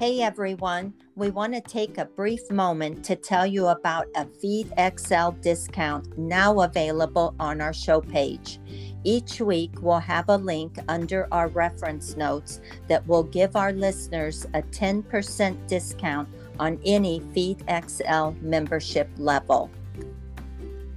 Hey everyone, we want to take a brief moment to tell you about a Feed XL discount now available on our show page. Each week, we'll have a link under our reference notes that will give our listeners a 10% discount on any Feed XL membership level.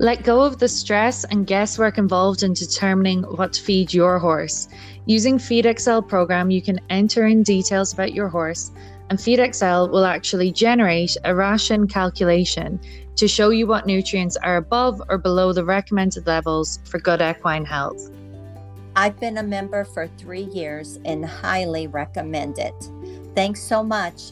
Let go of the stress and guesswork involved in determining what to feed your horse. Using FeedXL program, you can enter in details about your horse, and FeedXL will actually generate a ration calculation to show you what nutrients are above or below the recommended levels for good equine health. I've been a member for three years and highly recommend it. Thanks so much.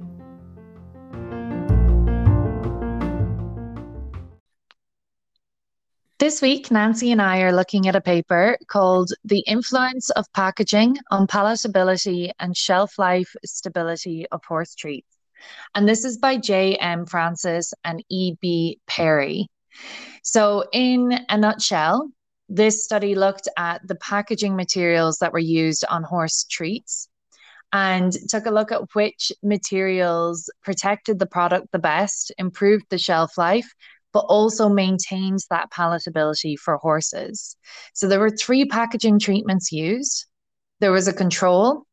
This week, Nancy and I are looking at a paper called The Influence of Packaging on Palatability and Shelf Life Stability of Horse Treats. And this is by J.M. Francis and E.B. Perry. So, in a nutshell, this study looked at the packaging materials that were used on horse treats and took a look at which materials protected the product the best, improved the shelf life, but also maintains that palatability for horses. So there were three packaging treatments used. There was a control,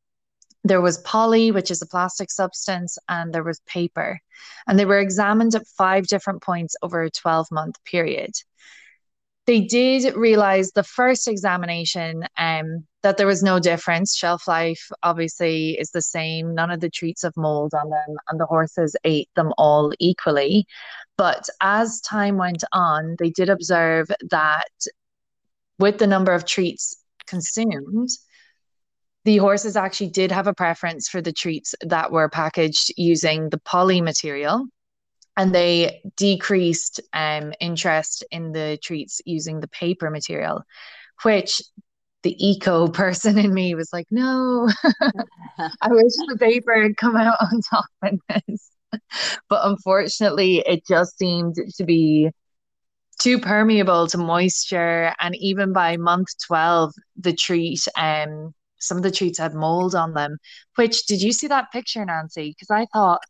there was poly, which is a plastic substance, and there was paper. And they were examined at five different points over a 12 month period. They did realize the first examination um, that there was no difference. Shelf life obviously is the same. None of the treats have mold on them, and the horses ate them all equally. But as time went on, they did observe that with the number of treats consumed, the horses actually did have a preference for the treats that were packaged using the poly material and they decreased um, interest in the treats using the paper material which the eco person in me was like no i wish the paper had come out on top of this but unfortunately, it just seemed to be too permeable to moisture. And even by month 12, the treat, um, some of the treats had mold on them. Which did you see that picture, Nancy? Because I thought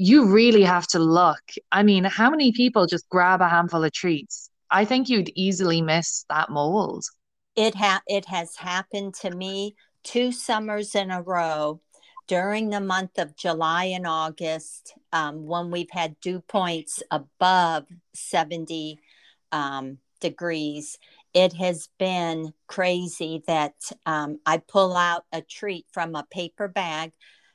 you really have to look. I mean, how many people just grab a handful of treats? I think you'd easily miss that mold. It ha- it has happened to me two summers in a row during the month of July and August, um, when we've had dew points above 70 um, degrees, it has been crazy that um, I pull out a treat from a paper bag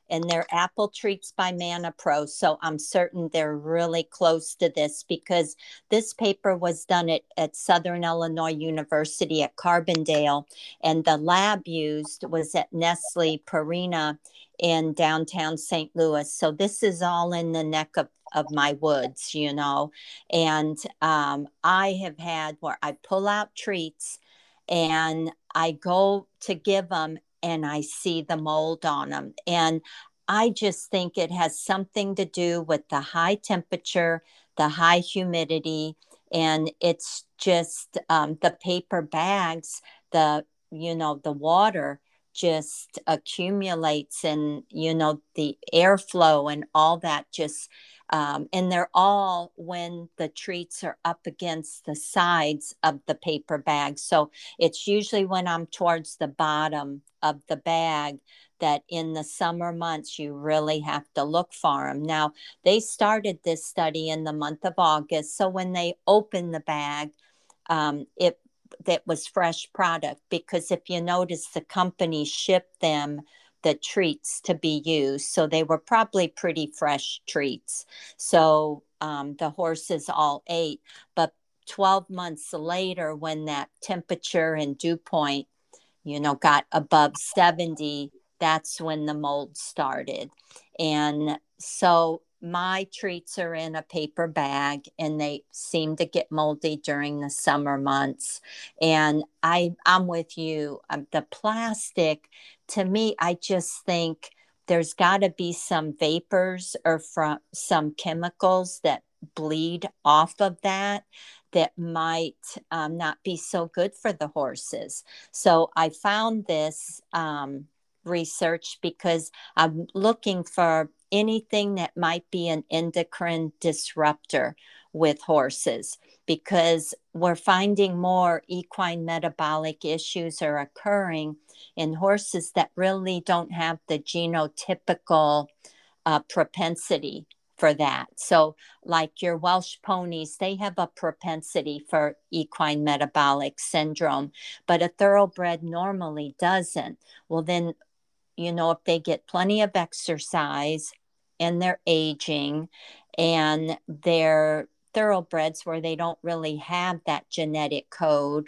and they're apple treats by Manna Pro. So I'm certain they're really close to this because this paper was done at, at Southern Illinois University at Carbondale, and the lab used was at Nestle Purina in downtown St. Louis. So this is all in the neck of, of my woods, you know. And um, I have had where I pull out treats and I go to give them and I see the mold on them. And I just think it has something to do with the high temperature, the high humidity, and it's just um, the paper bags, the you know the water just accumulates and you know the airflow and all that just um, and they're all when the treats are up against the sides of the paper bag. So it's usually when i'm towards the bottom of the bag that in the summer months you really have to look for them now they started this study in the month of august so when they open the bag um, it that was fresh product because if you notice the company shipped them the treats to be used so they were probably pretty fresh treats. So um, the horses all ate but 12 months later when that temperature and dew point you know got above 70 that's when the mold started. And so my treats are in a paper bag and they seem to get moldy during the summer months. And i i'm with you. Um, the plastic to me i just think there's got to be some vapors or from some chemicals that bleed off of that that might um, not be so good for the horses. So i found this um, research because i'm looking for anything that might be an endocrine disruptor with horses because we're finding more equine metabolic issues are occurring in horses that really don't have the genotypical uh, propensity for that. So, like your Welsh ponies, they have a propensity for equine metabolic syndrome, but a thoroughbred normally doesn't. Well, then, you know, if they get plenty of exercise and they're aging and they're thoroughbreds where they don't really have that genetic code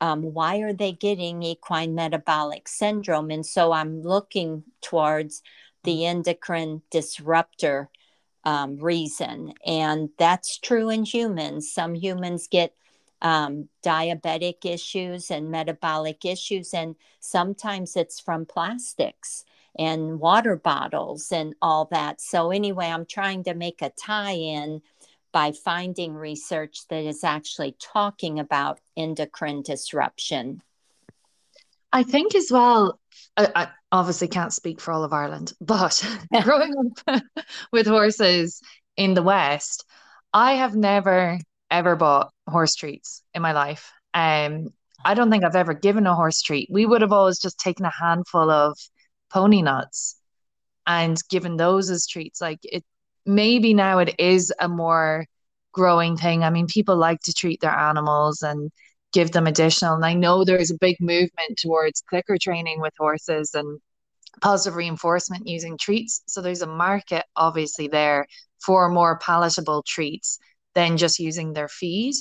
um, why are they getting equine metabolic syndrome? And so i'm looking towards the endocrine disruptor um, reason. And that's true in humans. Some humans get um, diabetic issues and metabolic issues and sometimes it's from plastics and water bottles and all that. So, anyway, I'm trying to make a tie in by finding research that is actually talking about endocrine disruption. I think as well, I, I obviously can't speak for all of Ireland, but growing up with horses in the West, I have never ever bought horse treats in my life. Um, I don't think I've ever given a horse treat. We would have always just taken a handful of pony nuts and given those as treats like it maybe now it is a more growing thing i mean people like to treat their animals and give them additional and i know there's a big movement towards clicker training with horses and positive reinforcement using treats so there's a market obviously there for more palatable treats than just using their feed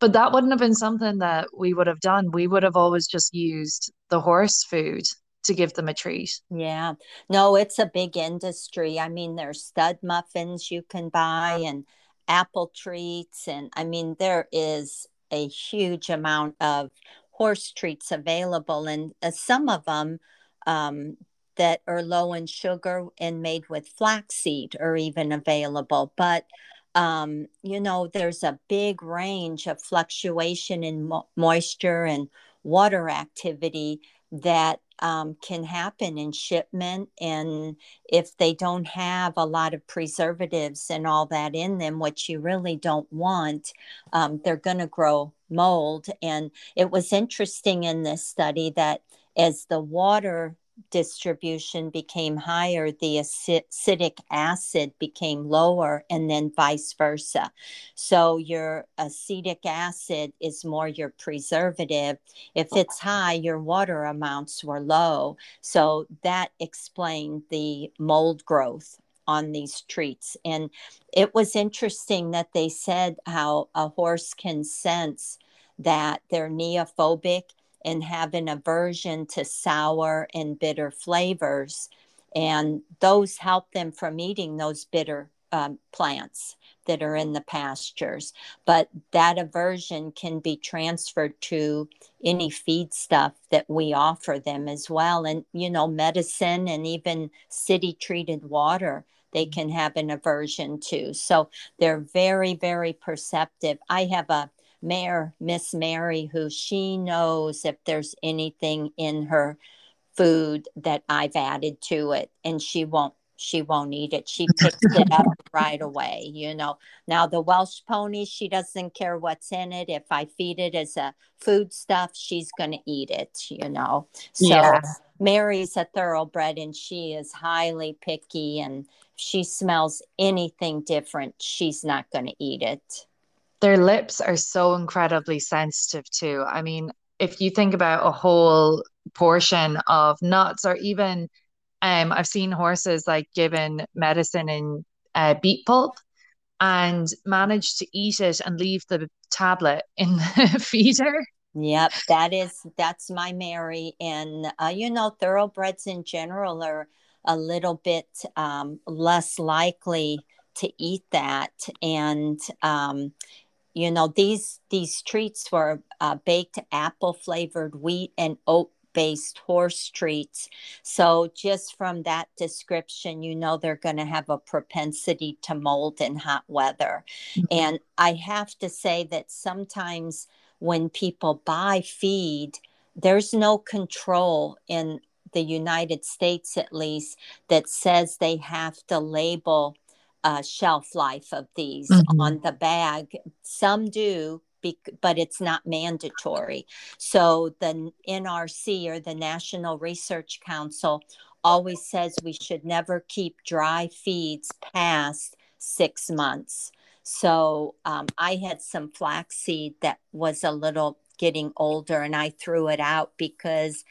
but that wouldn't have been something that we would have done we would have always just used the horse food to give them a treat. Yeah. No, it's a big industry. I mean, there's stud muffins you can buy and apple treats. And I mean, there is a huge amount of horse treats available. And uh, some of them um, that are low in sugar and made with flaxseed are even available. But um, you know, there's a big range of fluctuation in mo- moisture and water activity that um, can happen in shipment. And if they don't have a lot of preservatives and all that in them, which you really don't want, um, they're going to grow mold. And it was interesting in this study that as the water distribution became higher, the acetic acid became lower, and then vice versa. So, your acetic acid is more your preservative. If it's high, your water amounts were low. So, that explained the mold growth on these treats. And it was interesting that they said how a horse can sense that they're neophobic and have an aversion to sour and bitter flavors. And those help them from eating those bitter um, plants that are in the pastures. But that aversion can be transferred to any feed stuff that we offer them as well. And, you know, medicine and even city treated water they can have an aversion to. So they're very, very perceptive. I have a mare, Miss Mary, who she knows if there's anything in her food that I've added to it and she won't she won't eat it. She picks it up right away, you know. Now the Welsh pony, she doesn't care what's in it. If I feed it as a food stuff, she's gonna eat it, you know. So yeah. Mary's a thoroughbred and she is highly picky and she smells anything different, she's not gonna eat it their lips are so incredibly sensitive too. I mean, if you think about a whole portion of nuts or even um I've seen horses like given medicine in uh, beet pulp and manage to eat it and leave the tablet in the feeder. Yep, that is that's my Mary, and uh, you know thoroughbreds in general are a little bit um, less likely to eat that. And um, you know these these treats were uh, baked apple flavored wheat and oat based horse treats so just from that description you know they're going to have a propensity to mold in hot weather mm-hmm. and i have to say that sometimes when people buy feed there's no control in the united states at least that says they have to label uh, shelf life of these mm-hmm. on the bag. Some do, but it's not mandatory. So the NRC or the National Research Council always says we should never keep dry feeds past six months. So um, I had some flaxseed that was a little getting older and I threw it out because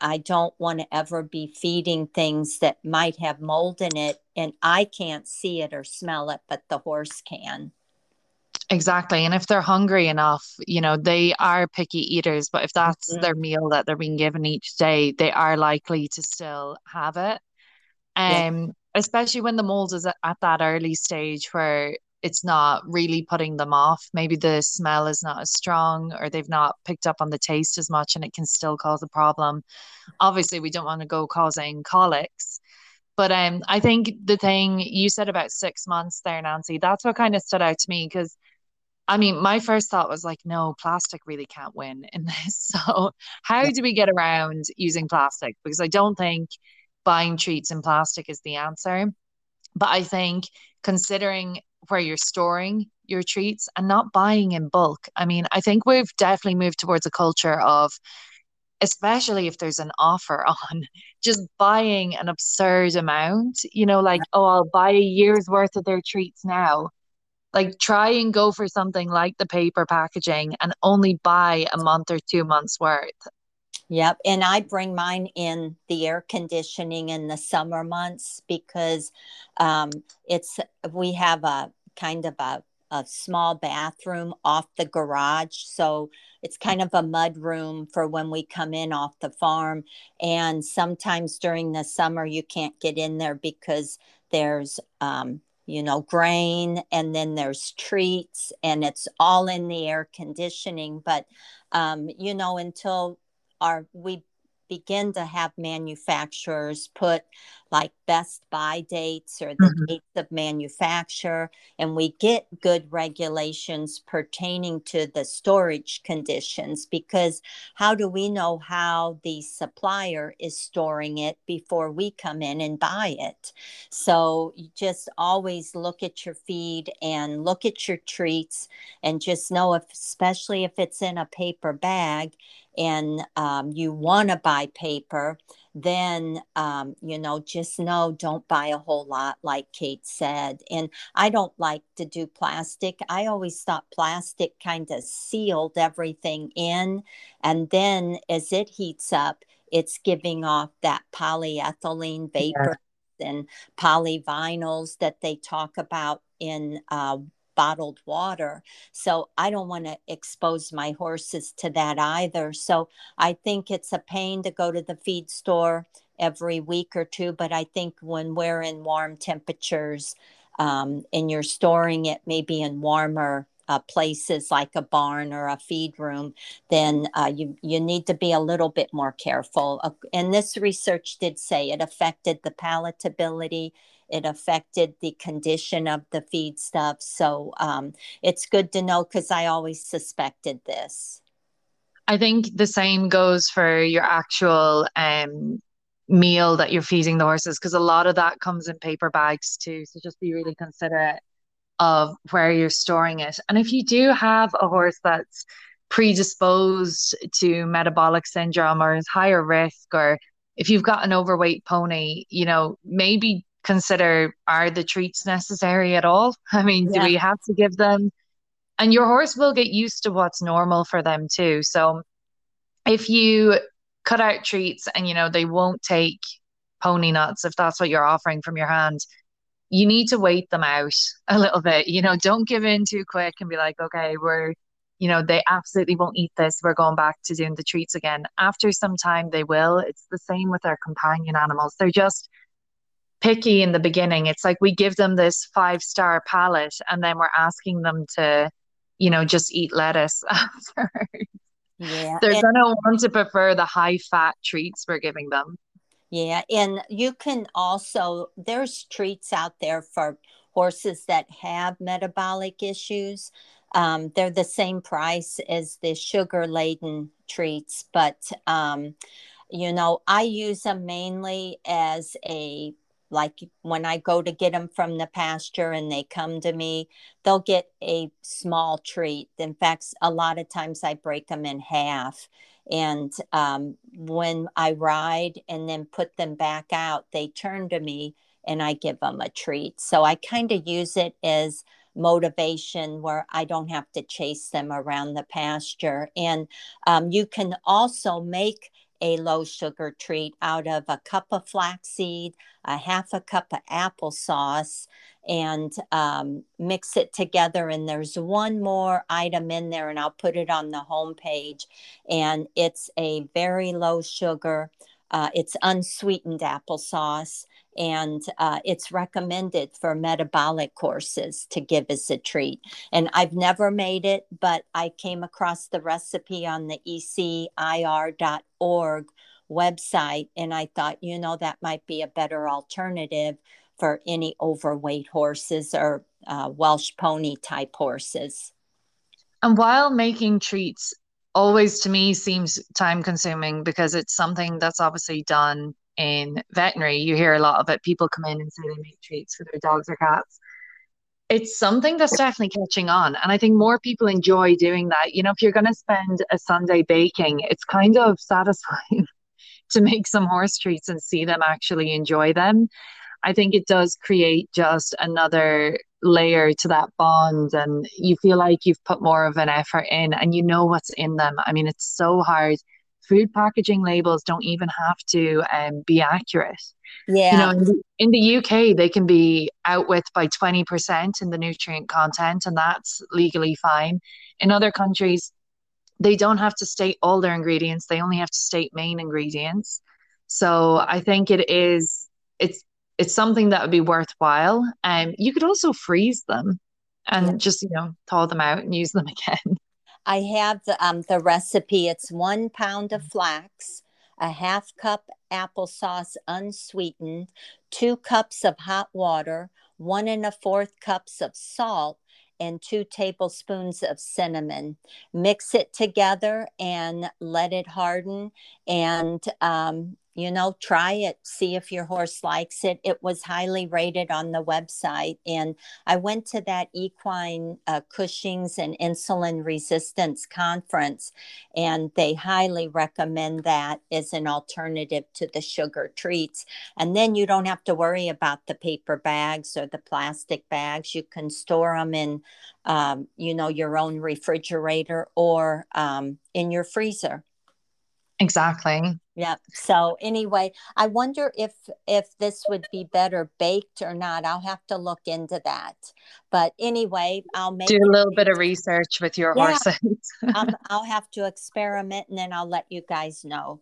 I don't want to ever be feeding things that might have mold in it and I can't see it or smell it, but the horse can. Exactly. And if they're hungry enough, you know, they are picky eaters, but if that's mm-hmm. their meal that they're being given each day, they are likely to still have it. Um, yeah. especially when the mold is at, at that early stage where it's not really putting them off. Maybe the smell is not as strong or they've not picked up on the taste as much and it can still cause a problem. Obviously, we don't want to go causing colics. But um, I think the thing you said about six months there, Nancy, that's what kind of stood out to me because I mean, my first thought was like, no, plastic really can't win in this. So, how do we get around using plastic? Because I don't think buying treats in plastic is the answer. But I think considering where you're storing your treats and not buying in bulk. I mean, I think we've definitely moved towards a culture of, especially if there's an offer on, just buying an absurd amount, you know, like, oh, I'll buy a year's worth of their treats now. Like, try and go for something like the paper packaging and only buy a month or two months worth. Yep. And I bring mine in the air conditioning in the summer months because um, it's, we have a kind of a, a small bathroom off the garage. So it's kind of a mud room for when we come in off the farm. And sometimes during the summer, you can't get in there because there's, um, you know, grain and then there's treats and it's all in the air conditioning. But, um, you know, until our, we begin to have manufacturers put like best buy dates or the mm-hmm. dates of manufacture and we get good regulations pertaining to the storage conditions because how do we know how the supplier is storing it before we come in and buy it so you just always look at your feed and look at your treats and just know if especially if it's in a paper bag and um, you want to buy paper, then, um, you know, just know don't buy a whole lot, like Kate said. And I don't like to do plastic. I always thought plastic kind of sealed everything in. And then as it heats up, it's giving off that polyethylene vapor yeah. and polyvinyls that they talk about in uh, bottled water. So I don't want to expose my horses to that either. So I think it's a pain to go to the feed store every week or two. But I think when we're in warm temperatures um, and you're storing it maybe in warmer uh, places like a barn or a feed room, then uh, you you need to be a little bit more careful. Uh, and this research did say it affected the palatability it affected the condition of the feed stuff. So um, it's good to know because I always suspected this. I think the same goes for your actual um, meal that you're feeding the horses because a lot of that comes in paper bags too. So just be really considerate of where you're storing it. And if you do have a horse that's predisposed to metabolic syndrome or is higher risk, or if you've got an overweight pony, you know, maybe consider are the treats necessary at all? I mean, yeah. do we have to give them? And your horse will get used to what's normal for them too. So if you cut out treats and you know they won't take pony nuts if that's what you're offering from your hand, you need to wait them out a little bit. You know, don't give in too quick and be like, okay, we're you know, they absolutely won't eat this. We're going back to doing the treats again. After some time, they will. It's the same with our companion animals. They're just picky in the beginning. It's like we give them this five star palate and then we're asking them to, you know, just eat lettuce after. Yeah. They're and- going to want to prefer the high fat treats we're giving them. Yeah, and you can also there's treats out there for horses that have metabolic issues. Um, they're the same price as the sugar laden treats, but um, you know, I use them mainly as a like when I go to get them from the pasture and they come to me, they'll get a small treat. In fact, a lot of times I break them in half. And um, when I ride and then put them back out, they turn to me and I give them a treat. So I kind of use it as motivation where I don't have to chase them around the pasture. And um, you can also make a low sugar treat out of a cup of flaxseed, a half a cup of applesauce, and um, mix it together. And there's one more item in there, and I'll put it on the home page. And it's a very low sugar, uh, it's unsweetened applesauce. And uh, it's recommended for metabolic courses to give as a treat. And I've never made it, but I came across the recipe on the ecir.org website. And I thought, you know, that might be a better alternative for any overweight horses or uh, Welsh pony type horses. And while making treats always to me seems time consuming because it's something that's obviously done in veterinary. You hear a lot of it. People come in and say they make treats for their dogs or cats. It's something that's definitely catching on. And I think more people enjoy doing that. You know, if you're going to spend a Sunday baking, it's kind of satisfying to make some horse treats and see them actually enjoy them. I think it does create just another layer to that bond and you feel like you've put more of an effort in and you know what's in them. I mean, it's so hard. Food packaging labels don't even have to um, be accurate. Yeah. You know, in the, in the UK, they can be out with by 20% in the nutrient content, and that's legally fine. In other countries, they don't have to state all their ingredients, they only have to state main ingredients. So I think it is, it's, it's something that would be worthwhile. And um, you could also freeze them and yeah. just, you know, thaw them out and use them again. I have the, um, the recipe. It's one pound of flax, a half cup applesauce unsweetened, two cups of hot water, one and a fourth cups of salt, and two tablespoons of cinnamon. Mix it together and let it harden. And um, you know, try it, see if your horse likes it. It was highly rated on the website. And I went to that equine uh, Cushing's and insulin resistance conference, and they highly recommend that as an alternative to the sugar treats. And then you don't have to worry about the paper bags or the plastic bags. You can store them in, um, you know, your own refrigerator or um, in your freezer. Exactly. Yeah. So anyway, I wonder if if this would be better baked or not. I'll have to look into that. But anyway, I'll make do a little bit of research with your yeah, horses. I'll, I'll have to experiment and then I'll let you guys know.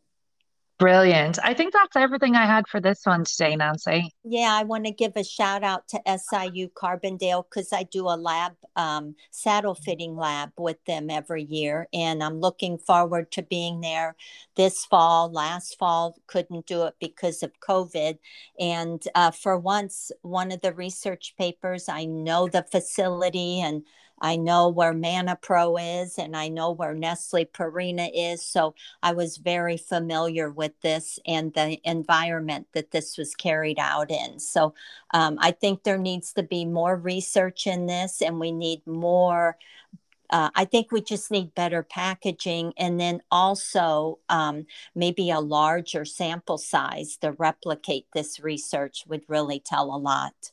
Brilliant. I think that's everything I had for this one today, Nancy. Yeah, I want to give a shout out to SIU Carbondale because I do a lab, um, saddle fitting lab with them every year. And I'm looking forward to being there this fall. Last fall, couldn't do it because of COVID. And uh, for once, one of the research papers, I know the facility and I know where Manna Pro is and I know where Nestle Purina is. So I was very familiar with this and the environment that this was carried out in. So um, I think there needs to be more research in this and we need more. Uh, I think we just need better packaging and then also um, maybe a larger sample size to replicate this research would really tell a lot.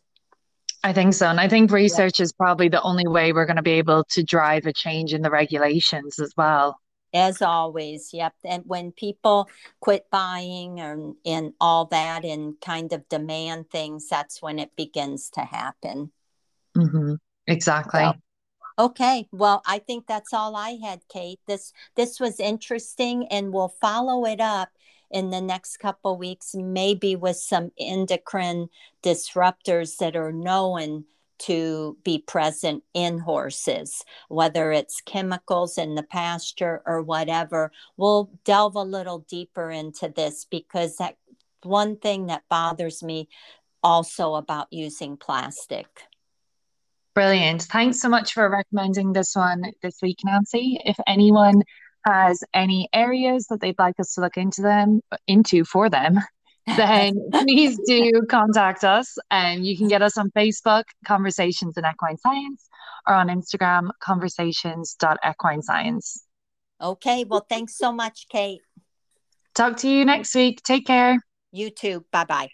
I think so. And I think research yeah. is probably the only way we're going to be able to drive a change in the regulations as well. As always, yep. And when people quit buying and, and all that and kind of demand things, that's when it begins to happen. Mm-hmm. Exactly. So, okay. Well, I think that's all I had, Kate. This this was interesting and we'll follow it up in the next couple weeks, maybe with some endocrine disruptors that are known to be present in horses, whether it's chemicals in the pasture or whatever. We'll delve a little deeper into this because that one thing that bothers me also about using plastic. Brilliant. Thanks so much for recommending this one this week, Nancy. If anyone has any areas that they'd like us to look into them into for them, then please do contact us. And you can get us on Facebook, Conversations in Equine Science, or on Instagram, conversations.equinescience. Okay. Well, thanks so much, Kate. Talk to you next week. Take care. You too. Bye bye.